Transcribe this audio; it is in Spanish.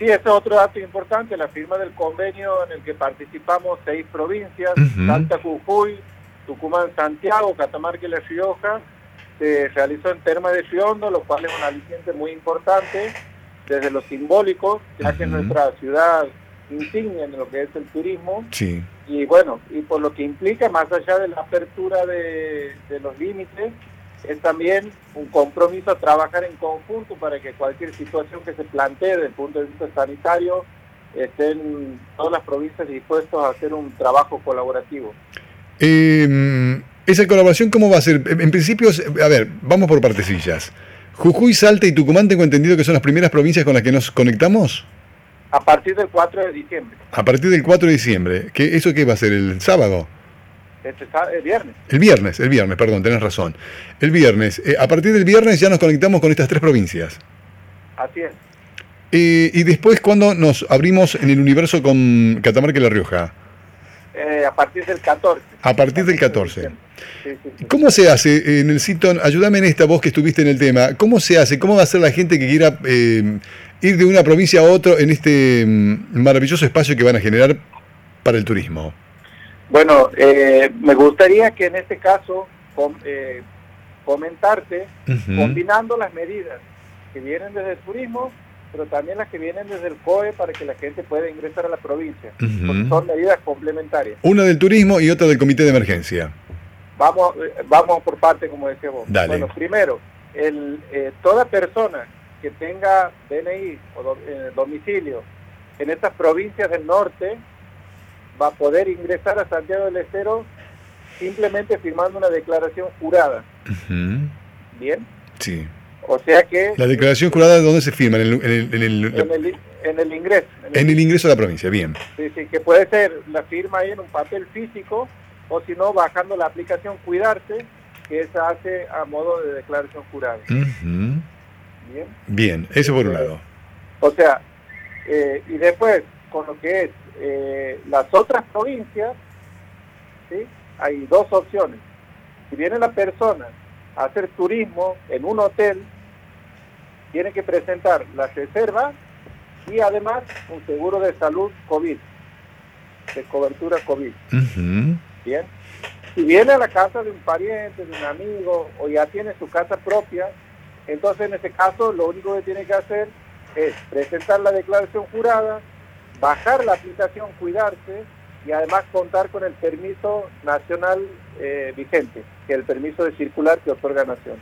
Sí, ese es otro dato importante, la firma del convenio en el que participamos seis provincias, Salta, Jujuy, Tucumán, Santiago, Catamarca y La Rioja, se realizó en Terma de Fiondo, lo cual es un aliciente muy importante desde lo simbólico, ya que es nuestra ciudad insignia en lo que es el turismo. Sí. Y bueno, y por lo que implica, más allá de la apertura de, de los límites, es también un compromiso a trabajar en conjunto para que cualquier situación que se plantee desde el punto de vista sanitario estén todas las provincias dispuestos a hacer un trabajo colaborativo. Eh, ¿Esa colaboración cómo va a ser? En principio, a ver, vamos por partecillas. Jujuy, Salta y Tucumán tengo entendido que son las primeras provincias con las que nos conectamos. A partir del 4 de diciembre. A partir del 4 de diciembre. ¿Qué, ¿Eso qué va a ser? ¿El sábado? Este, el viernes. El viernes, el viernes, perdón, tenés razón. El viernes. Eh, a partir del viernes ya nos conectamos con estas tres provincias. Así es. Eh, y después, ¿cuándo nos abrimos en el universo con Catamarca y La Rioja? Eh, a partir del 14. A partir del 14. ¿Cómo se hace en el sitio? Ayúdame en esta voz que estuviste en el tema. ¿Cómo se hace? ¿Cómo va a ser la gente que quiera eh, ir de una provincia a otra en este mm, maravilloso espacio que van a generar para el turismo? Bueno, eh, me gustaría que en este caso eh, comentarte combinando las medidas que vienen desde el turismo, pero también las que vienen desde el COE para que la gente pueda ingresar a la provincia. son medidas complementarias. Una del turismo y otra del comité de emergencia. Vamos, eh, vamos por parte, como decía vos. Dale. Bueno, primero, el, toda persona que tenga DNI o domicilio en estas provincias del norte va a poder ingresar a Santiago del Estero simplemente firmando una declaración jurada. ¿Bien? Sí. O sea que... ¿La declaración jurada dónde se firma? En el, en el, en el, ingreso. En el, ingreso a la provincia, bien. Sí, sí, que puede ser la firma ahí en un papel físico o si no, bajando la aplicación Cuidarse, que esa hace a modo de declaración jurada. Bien. Bien, eso por un lado. O sea, eh, y después, con lo que es eh, las otras provincias, ¿sí? hay dos opciones. Si viene la persona a hacer turismo en un hotel, tiene que presentar la reserva y además un seguro de salud COVID, de cobertura COVID. Bien. Si viene a la casa de un pariente, de un amigo, o ya tiene su casa propia, entonces en ese caso lo único que tiene que hacer es presentar la declaración jurada, bajar la aplicación Cuidarse y además contar con el permiso nacional eh, vigente, que es el permiso de circular que otorga Nación.